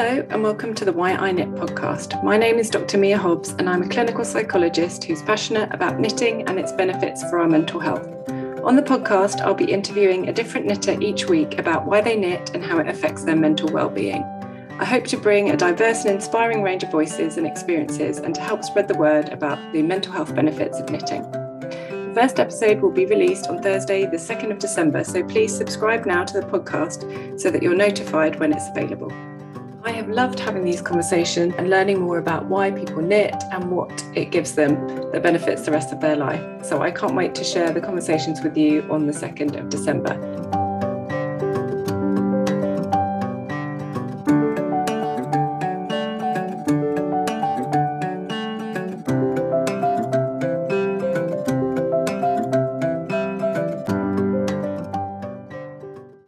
Hello, and welcome to the Why I Knit podcast. My name is Dr. Mia Hobbs, and I'm a clinical psychologist who's passionate about knitting and its benefits for our mental health. On the podcast, I'll be interviewing a different knitter each week about why they knit and how it affects their mental well-being. I hope to bring a diverse and inspiring range of voices and experiences and to help spread the word about the mental health benefits of knitting. The first episode will be released on Thursday, the 2nd of December, so please subscribe now to the podcast so that you're notified when it's available. I have loved having these conversations and learning more about why people knit and what it gives them that benefits the rest of their life. So I can't wait to share the conversations with you on the 2nd of December.